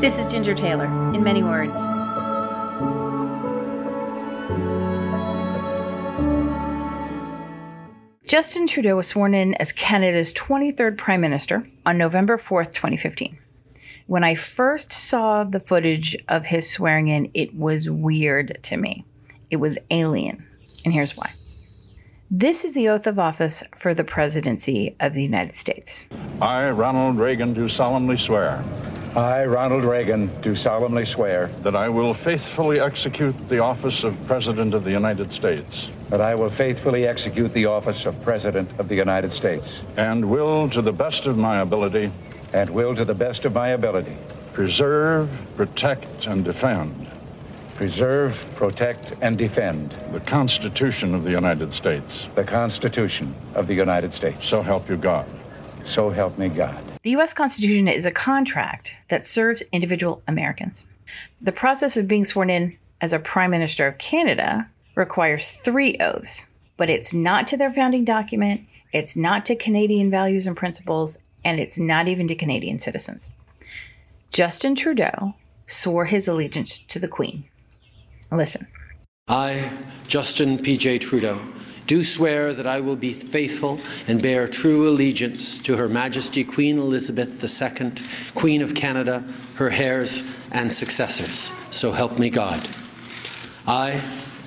This is Ginger Taylor, in many words. Justin Trudeau was sworn in as Canada's 23rd Prime Minister on November 4th, 2015. When I first saw the footage of his swearing in, it was weird to me. It was alien. And here's why. This is the oath of office for the presidency of the United States. I, Ronald Reagan, do solemnly swear I, Ronald Reagan, do solemnly swear that I will faithfully execute the office of President of the United States that I will faithfully execute the office of President of the United States and will, to the best of my ability, and will, to the best of my ability, preserve, protect, and defend preserve, protect, and defend the Constitution of the United States. the Constitution of the United States. So help you God. So help me God. The U.S. Constitution is a contract that serves individual Americans. The process of being sworn in as a Prime Minister of Canada requires three oaths, but it's not to their founding document, it's not to Canadian values and principles, and it's not even to Canadian citizens. Justin Trudeau swore his allegiance to the Queen. Listen. I, Justin P.J. Trudeau, do swear that I will be faithful and bear true allegiance to Her Majesty Queen Elizabeth II, Queen of Canada, her heirs and successors. So help me God. I,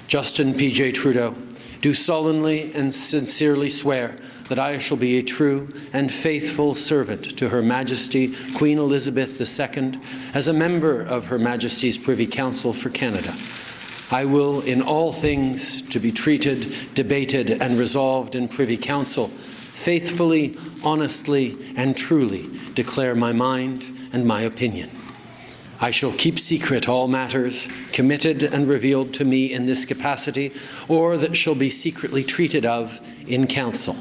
Justin P.J. Trudeau, do solemnly and sincerely swear that I shall be a true and faithful servant to Her Majesty Queen Elizabeth II as a member of Her Majesty's Privy Council for Canada. I will, in all things to be treated, debated, and resolved in Privy Council, faithfully, honestly, and truly declare my mind and my opinion. I shall keep secret all matters committed and revealed to me in this capacity, or that shall be secretly treated of in council.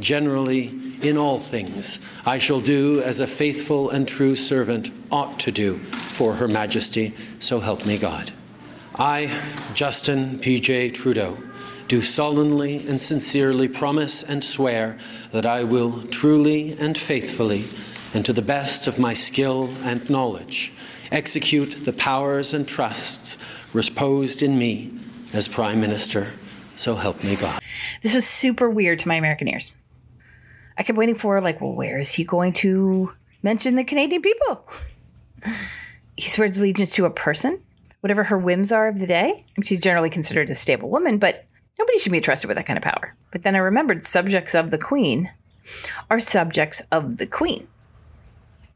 Generally, in all things, I shall do as a faithful and true servant ought to do for Her Majesty, so help me God. I, Justin P.J. Trudeau, do solemnly and sincerely promise and swear that I will truly and faithfully, and to the best of my skill and knowledge, execute the powers and trusts reposed in me as Prime Minister. So help me God. This was super weird to my American ears. I kept waiting for, like, well, where is he going to mention the Canadian people? He swears allegiance to a person, whatever her whims are of the day. She's generally considered a stable woman, but nobody should be trusted with that kind of power. But then I remembered subjects of the Queen are subjects of the Queen.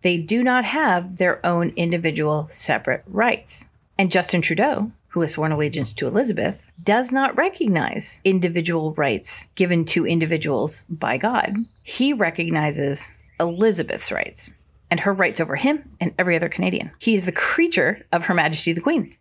They do not have their own individual separate rights. And Justin Trudeau, who has sworn allegiance to Elizabeth, does not recognize individual rights given to individuals by God. He recognizes Elizabeth's rights and her rights over him and every other Canadian. He is the creature of Her Majesty the Queen.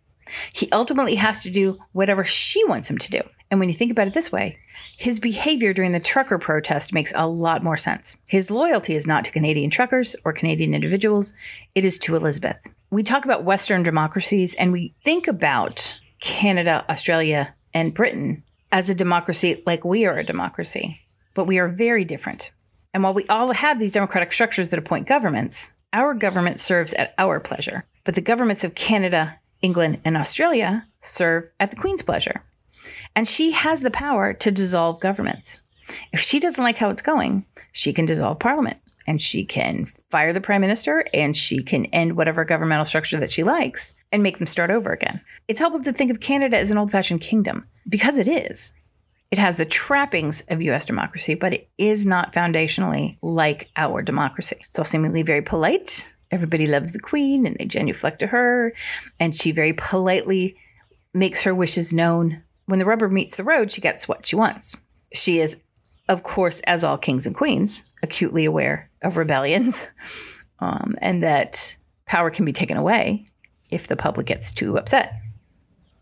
He ultimately has to do whatever she wants him to do. And when you think about it this way, his behavior during the trucker protest makes a lot more sense. His loyalty is not to Canadian truckers or Canadian individuals, it is to Elizabeth. We talk about Western democracies and we think about Canada, Australia, and Britain as a democracy like we are a democracy, but we are very different. And while we all have these democratic structures that appoint governments, our government serves at our pleasure. But the governments of Canada, England, and Australia serve at the Queen's pleasure. And she has the power to dissolve governments. If she doesn't like how it's going, she can dissolve parliament and she can fire the prime minister and she can end whatever governmental structure that she likes and make them start over again. It's helpful to think of Canada as an old fashioned kingdom because it is. It has the trappings of US democracy, but it is not foundationally like our democracy. It's all seemingly very polite. Everybody loves the queen and they genuflect to her, and she very politely makes her wishes known. When the rubber meets the road, she gets what she wants. She is, of course, as all kings and queens, acutely aware of rebellions um, and that power can be taken away if the public gets too upset.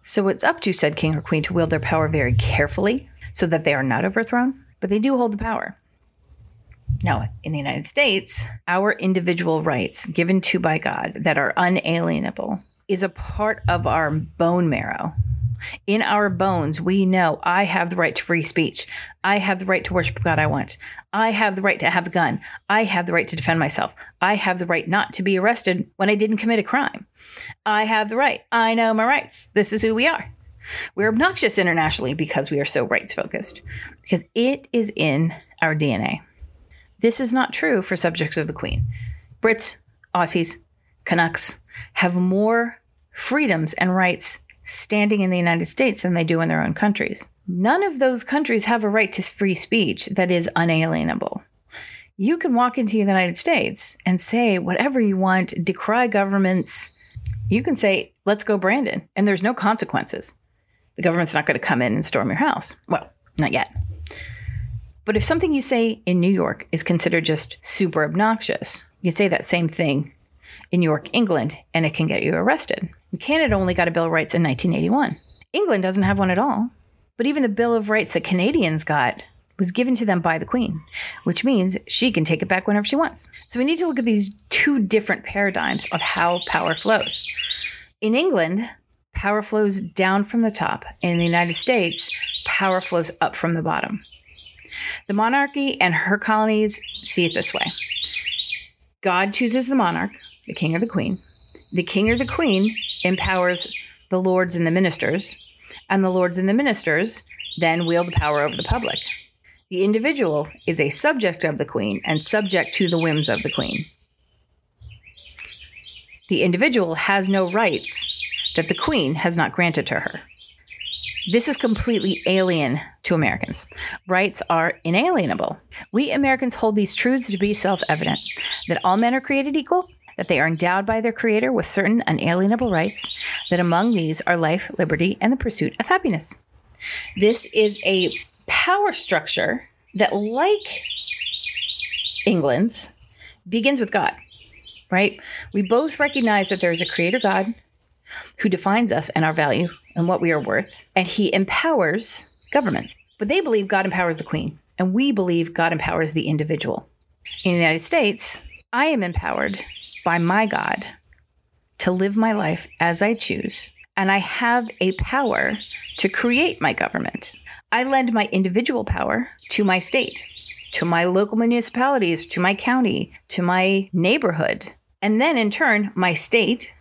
So it's up to said king or queen to wield their power very carefully so that they are not overthrown, but they do hold the power. Now, in the United States, our individual rights given to by God that are unalienable is a part of our bone marrow. In our bones, we know I have the right to free speech. I have the right to worship the God I want. I have the right to have a gun. I have the right to defend myself. I have the right not to be arrested when I didn't commit a crime. I have the right. I know my rights. This is who we are. We're obnoxious internationally because we are so rights focused, because it is in our DNA. This is not true for subjects of the Queen. Brits, Aussies, Canucks have more freedoms and rights standing in the United States than they do in their own countries. None of those countries have a right to free speech that is unalienable. You can walk into the United States and say whatever you want, decry governments. You can say, let's go, Brandon, and there's no consequences. The government's not going to come in and storm your house. Well, not yet. But if something you say in New York is considered just super obnoxious, you say that same thing in York, England, and it can get you arrested. Canada only got a Bill of Rights in 1981. England doesn't have one at all. But even the Bill of Rights that Canadians got was given to them by the Queen, which means she can take it back whenever she wants. So we need to look at these two different paradigms of how power flows. In England, power flows down from the top. And in the United States, power flows up from the bottom. The monarchy and her colonies see it this way God chooses the monarch, the king or the queen. The king or the queen empowers the lords and the ministers, and the lords and the ministers then wield the power over the public. The individual is a subject of the queen and subject to the whims of the queen. The individual has no rights that the queen has not granted to her. This is completely alien to Americans. Rights are inalienable. We Americans hold these truths to be self evident that all men are created equal, that they are endowed by their Creator with certain unalienable rights, that among these are life, liberty, and the pursuit of happiness. This is a power structure that, like England's, begins with God, right? We both recognize that there is a Creator God who defines us and our value and what we are worth, and he empowers governments. But they believe God empowers the queen, and we believe God empowers the individual. In the United States, I am empowered by my God to live my life as I choose, and I have a power to create my government. I lend my individual power to my state, to my local municipalities, to my county, to my neighborhood. And then in turn, my state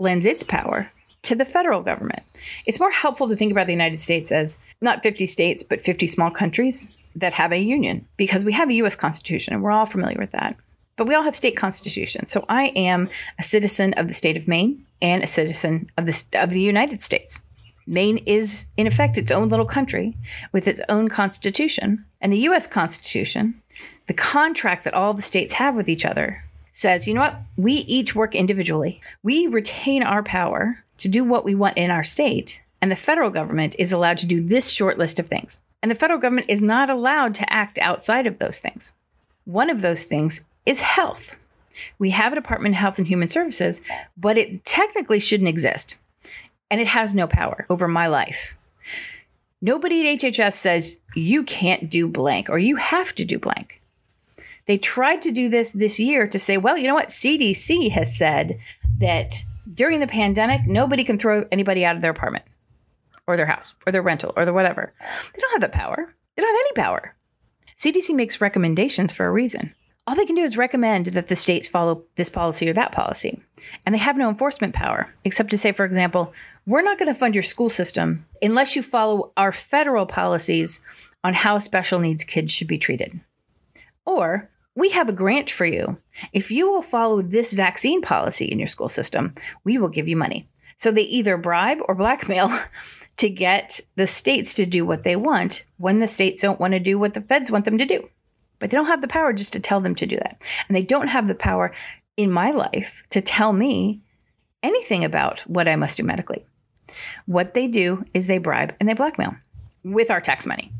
lends its power to the federal government. It's more helpful to think about the United States as not 50 states, but 50 small countries that have a union because we have a US Constitution and we're all familiar with that. But we all have state constitutions. So I am a citizen of the state of Maine and a citizen of the, of the United States. Maine is, in effect, its own little country with its own constitution. And the US Constitution, the contract that all the states have with each other, says, you know what? We each work individually. We retain our power to do what we want in our state. And the federal government is allowed to do this short list of things. And the federal government is not allowed to act outside of those things. One of those things is health. We have a Department of Health and Human Services, but it technically shouldn't exist. And it has no power over my life. Nobody at HHS says you can't do blank or you have to do blank. They tried to do this this year to say, well, you know what? CDC has said that during the pandemic, nobody can throw anybody out of their apartment or their house or their rental or their whatever. They don't have that power. They don't have any power. CDC makes recommendations for a reason. All they can do is recommend that the states follow this policy or that policy. And they have no enforcement power, except to say, for example, we're not going to fund your school system unless you follow our federal policies on how special needs kids should be treated. Or we have a grant for you. If you will follow this vaccine policy in your school system, we will give you money. So they either bribe or blackmail to get the states to do what they want when the states don't want to do what the feds want them to do. But they don't have the power just to tell them to do that. And they don't have the power in my life to tell me anything about what I must do medically. What they do is they bribe and they blackmail with our tax money.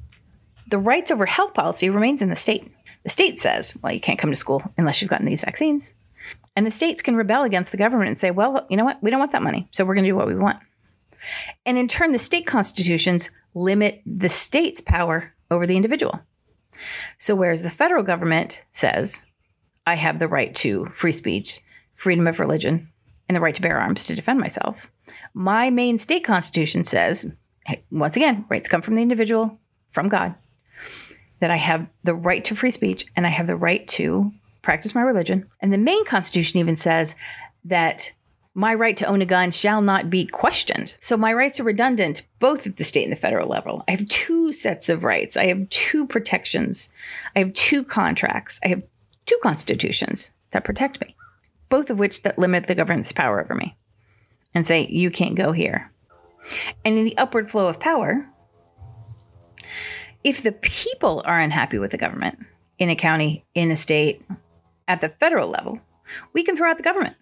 The rights over health policy remains in the state. The state says, well, you can't come to school unless you've gotten these vaccines. And the states can rebel against the government and say, well, you know what? We don't want that money. So we're going to do what we want. And in turn, the state constitutions limit the state's power over the individual. So, whereas the federal government says, I have the right to free speech, freedom of religion, and the right to bear arms to defend myself, my Maine state constitution says, hey, once again, rights come from the individual, from God, that I have the right to free speech and I have the right to practice my religion. And the Maine Constitution even says that my right to own a gun shall not be questioned. So my rights are redundant both at the state and the federal level. I have two sets of rights. I have two protections. I have two contracts. I have two constitutions that protect me, both of which that limit the government's power over me and say you can't go here. And in the upward flow of power, if the people are unhappy with the government in a county, in a state, at the federal level, we can throw out the government.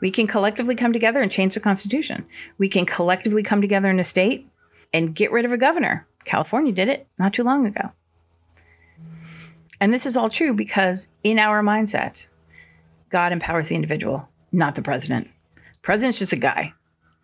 We can collectively come together and change the Constitution. We can collectively come together in a state and get rid of a governor. California did it not too long ago. And this is all true because in our mindset, God empowers the individual, not the president. President's just a guy.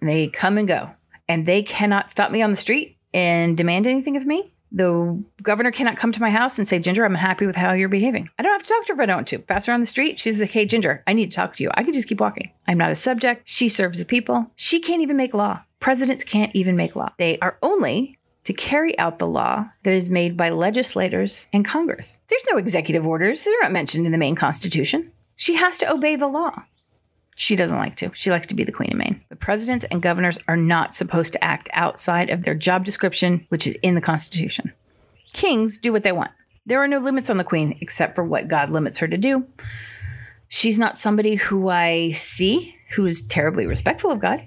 And they come and go. And they cannot stop me on the street and demand anything of me the governor cannot come to my house and say, Ginger, I'm happy with how you're behaving. I don't have to talk to her if I don't want to. Pass her on the street. She's like, hey, Ginger, I need to talk to you. I can just keep walking. I'm not a subject. She serves the people. She can't even make law. Presidents can't even make law. They are only to carry out the law that is made by legislators and Congress. There's no executive orders. They're not mentioned in the Maine Constitution. She has to obey the law. She doesn't like to. She likes to be the queen of Maine. Presidents and governors are not supposed to act outside of their job description, which is in the Constitution. Kings do what they want. There are no limits on the queen except for what God limits her to do. She's not somebody who I see who is terribly respectful of God.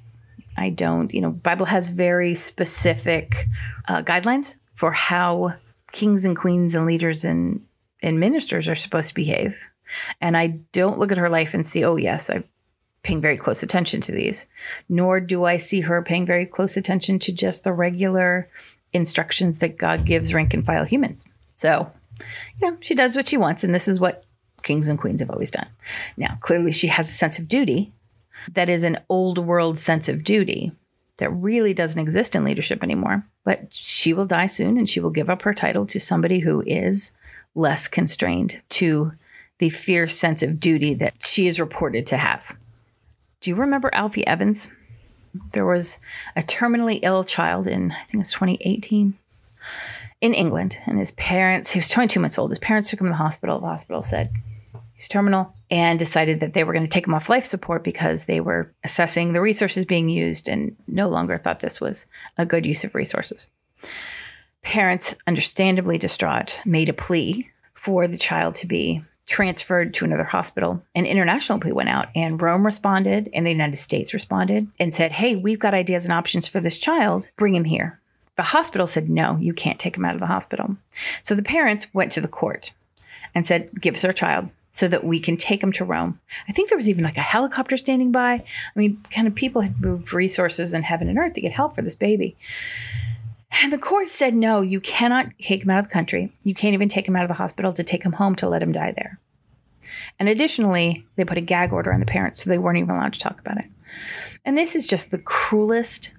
I don't, you know, Bible has very specific uh, guidelines for how kings and queens and leaders and and ministers are supposed to behave. And I don't look at her life and see, oh yes, I paying very close attention to these, nor do I see her paying very close attention to just the regular instructions that God gives rank and file humans. So, you know, she does what she wants, and this is what kings and queens have always done. Now, clearly, she has a sense of duty that is an old world sense of duty that really doesn't exist in leadership anymore. But she will die soon and she will give up her title to somebody who is less constrained to the fierce sense of duty that she is reported to have. Do you remember Alfie Evans? There was a terminally ill child in, I think it was 2018, in England. And his parents, he was 22 months old. His parents took him to the hospital. The hospital said he's terminal and decided that they were going to take him off life support because they were assessing the resources being used and no longer thought this was a good use of resources. Parents, understandably distraught, made a plea for the child to be transferred to another hospital. An international plea went out, and Rome responded, and the United States responded and said, Hey, we've got ideas and options for this child. Bring him here. The hospital said, No, you can't take him out of the hospital. So the parents went to the court and said, Give us our child so that we can take him to Rome. I think there was even like a helicopter standing by. I mean, kind of people had moved resources in heaven and earth to get help for this baby. And the court said, no, you cannot take him out of the country. You can't even take him out of the hospital to take him home to let him die there. And additionally, they put a gag order on the parents, so they weren't even allowed to talk about it. And this is just the cruelest.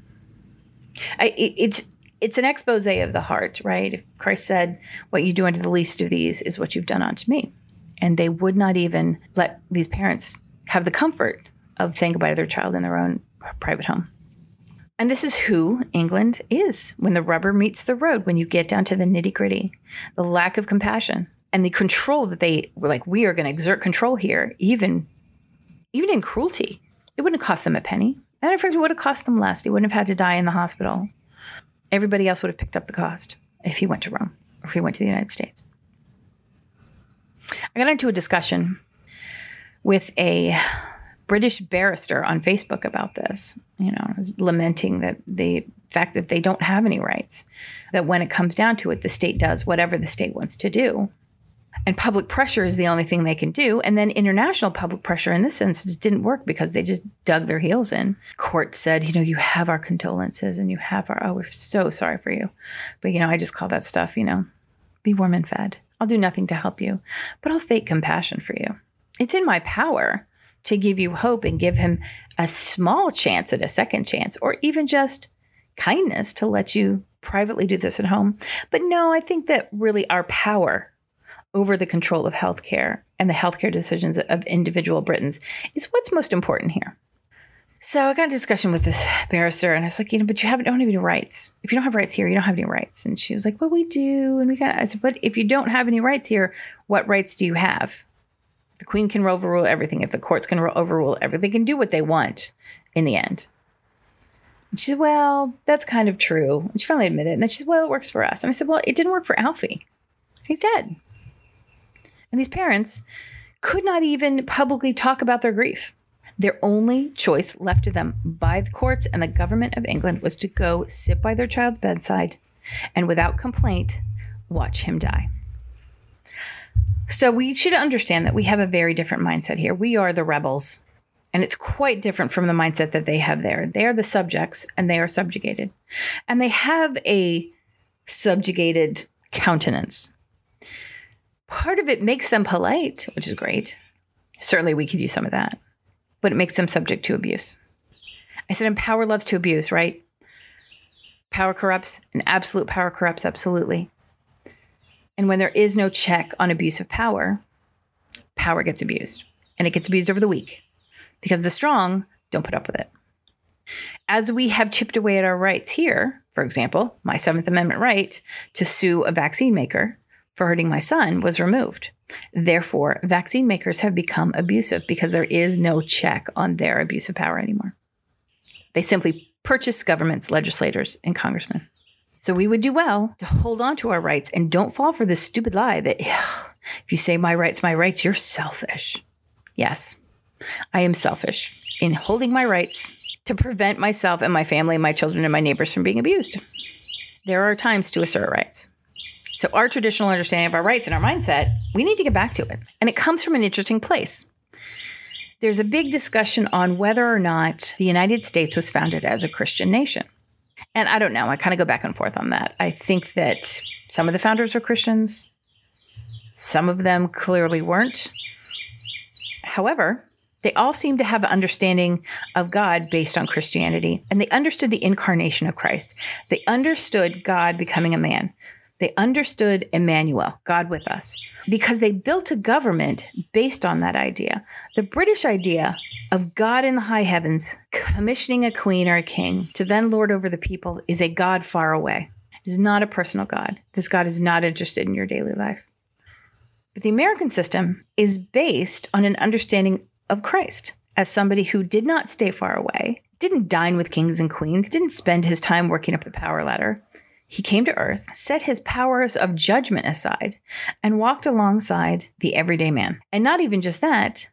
I, it, it's it's an expose of the heart, right? Christ said, "What you do unto the least of these is what you've done unto me," and they would not even let these parents have the comfort of saying goodbye to their child in their own private home. And this is who England is when the rubber meets the road, when you get down to the nitty gritty, the lack of compassion and the control that they were like, we are going to exert control here, even, even in cruelty. It wouldn't have cost them a penny. And in fact, it would have cost them less. He wouldn't have had to die in the hospital. Everybody else would have picked up the cost if he went to Rome or if he went to the United States. I got into a discussion with a British barrister on Facebook about this, you know, lamenting that the fact that they don't have any rights, that when it comes down to it, the state does whatever the state wants to do. And public pressure is the only thing they can do. And then international public pressure in this instance didn't work because they just dug their heels in. Court said, you know, you have our condolences and you have our, oh, we're so sorry for you. But, you know, I just call that stuff, you know, be warm and fed. I'll do nothing to help you, but I'll fake compassion for you. It's in my power to give you hope and give him a small chance at a second chance, or even just kindness to let you privately do this at home. But no, I think that really our power over the control of healthcare and the healthcare decisions of individual Britons is what's most important here. So I got a discussion with this barrister, and I was like, you know, but you haven't don't have any rights. If you don't have rights here, you don't have any rights. And she was like, well, we do. And we got, I said, but if you don't have any rights here, what rights do you have? The queen can overrule everything. If the courts can overrule everything, they can do what they want in the end. And she said, well, that's kind of true. And she finally admitted it. And then she said, well, it works for us. And I said, well, it didn't work for Alfie. He's dead. And these parents could not even publicly talk about their grief. Their only choice left to them by the courts and the government of England was to go sit by their child's bedside and without complaint watch him die. So we should understand that we have a very different mindset here. We are the rebels, and it's quite different from the mindset that they have there. They are the subjects and they are subjugated. And they have a subjugated countenance. Part of it makes them polite, which is great. Certainly, we could use some of that but it makes them subject to abuse. I said, and power loves to abuse, right? Power corrupts, and absolute power corrupts absolutely. And when there is no check on abuse of power, power gets abused. And it gets abused over the weak because the strong don't put up with it. As we have chipped away at our rights here, for example, my Seventh Amendment right to sue a vaccine maker for hurting my son was removed. Therefore, vaccine makers have become abusive because there is no check on their abuse of power anymore. They simply purchase governments, legislators, and congressmen. So we would do well to hold on to our rights and don't fall for this stupid lie that if you say my rights, my rights, you're selfish. Yes, I am selfish in holding my rights to prevent myself and my family, my children, and my neighbors from being abused. There are times to assert rights. So, our traditional understanding of our rights and our mindset, we need to get back to it. And it comes from an interesting place. There's a big discussion on whether or not the United States was founded as a Christian nation. And I don't know, I kind of go back and forth on that. I think that some of the founders were Christians, some of them clearly weren't. However, they all seem to have an understanding of God based on Christianity, and they understood the incarnation of Christ. They understood God becoming a man. They understood Emmanuel, God with us, because they built a government based on that idea. The British idea of God in the high heavens commissioning a queen or a king to then lord over the people is a God far away. It is not a personal God. This God is not interested in your daily life. But the American system is based on an understanding of Christ as somebody who did not stay far away, didn't dine with kings and queens, didn't spend his time working up the power ladder, he came to earth, set his powers of judgment aside, and walked alongside the everyday man. And not even just that,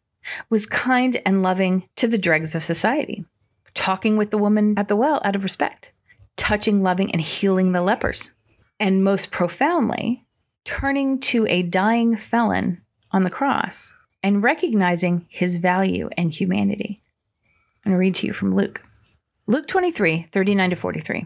was kind and loving to the dregs of society, talking with the woman at the well out of respect, touching, loving, and healing the lepers. And most profoundly, turning to a dying felon on the cross and recognizing his value and humanity. I'm going to read to you from Luke. Luke 23, 39 to 43.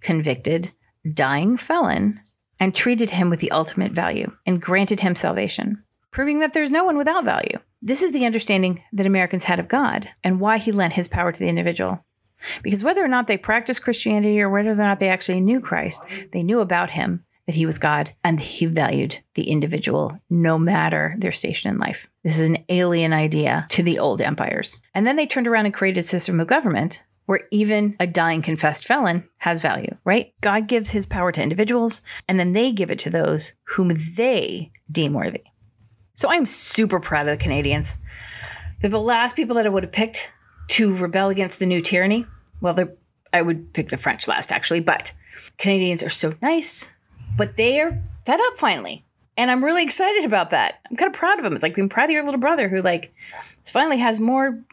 convicted, dying felon and treated him with the ultimate value and granted him salvation, proving that there's no one without value. This is the understanding that Americans had of God and why he lent his power to the individual. Because whether or not they practiced Christianity or whether or not they actually knew Christ, they knew about him that he was God and he valued the individual no matter their station in life. This is an alien idea to the old empires. And then they turned around and created a system of government where even a dying confessed felon has value, right? God gives his power to individuals and then they give it to those whom they deem worthy. So I'm super proud of the Canadians. They're the last people that I would have picked to rebel against the new tyranny. Well, I would pick the French last, actually, but Canadians are so nice, but they are fed up finally. And I'm really excited about that. I'm kind of proud of them. It's like being proud of your little brother who, like, finally has more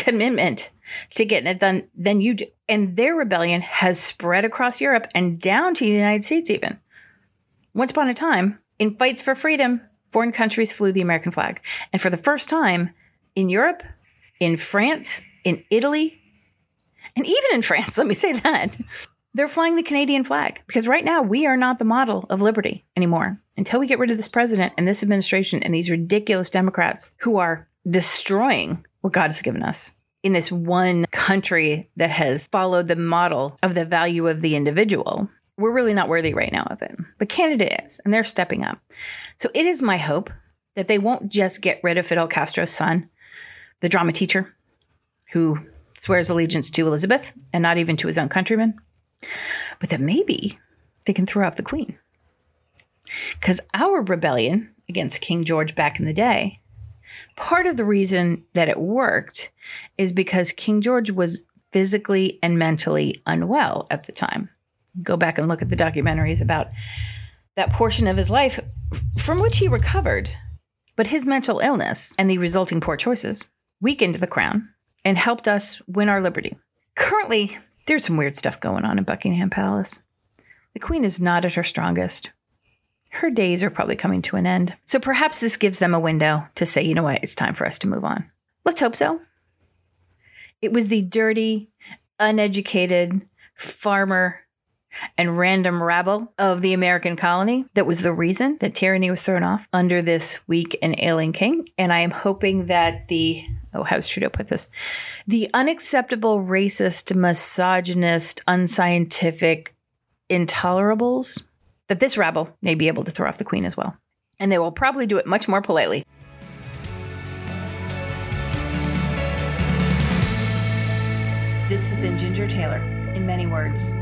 commitment to getting it done than you do. And their rebellion has spread across Europe and down to the United States, even. Once upon a time, in fights for freedom, foreign countries flew the American flag. And for the first time in Europe, in France, in Italy, and even in France, let me say that, they're flying the Canadian flag because right now we are not the model of liberty anymore. Until we get rid of this president and this administration and these ridiculous Democrats who are destroying what God has given us in this one country that has followed the model of the value of the individual, we're really not worthy right now of it. But Canada is, and they're stepping up. So it is my hope that they won't just get rid of Fidel Castro's son, the drama teacher, who swears allegiance to Elizabeth and not even to his own countrymen, but that maybe they can throw off the queen. Because our rebellion against King George back in the day Part of the reason that it worked is because King George was physically and mentally unwell at the time. Go back and look at the documentaries about that portion of his life from which he recovered. But his mental illness and the resulting poor choices weakened the crown and helped us win our liberty. Currently, there's some weird stuff going on in Buckingham Palace. The Queen is not at her strongest her days are probably coming to an end. So perhaps this gives them a window to say, you know what, it's time for us to move on. Let's hope so. It was the dirty, uneducated farmer and random rabble of the American colony that was the reason that tyranny was thrown off under this weak and ailing king. And I am hoping that the, oh, how's Trudeau put this? The unacceptable, racist, misogynist, unscientific intolerables that this rabble may be able to throw off the queen as well. And they will probably do it much more politely. This has been Ginger Taylor, in many words.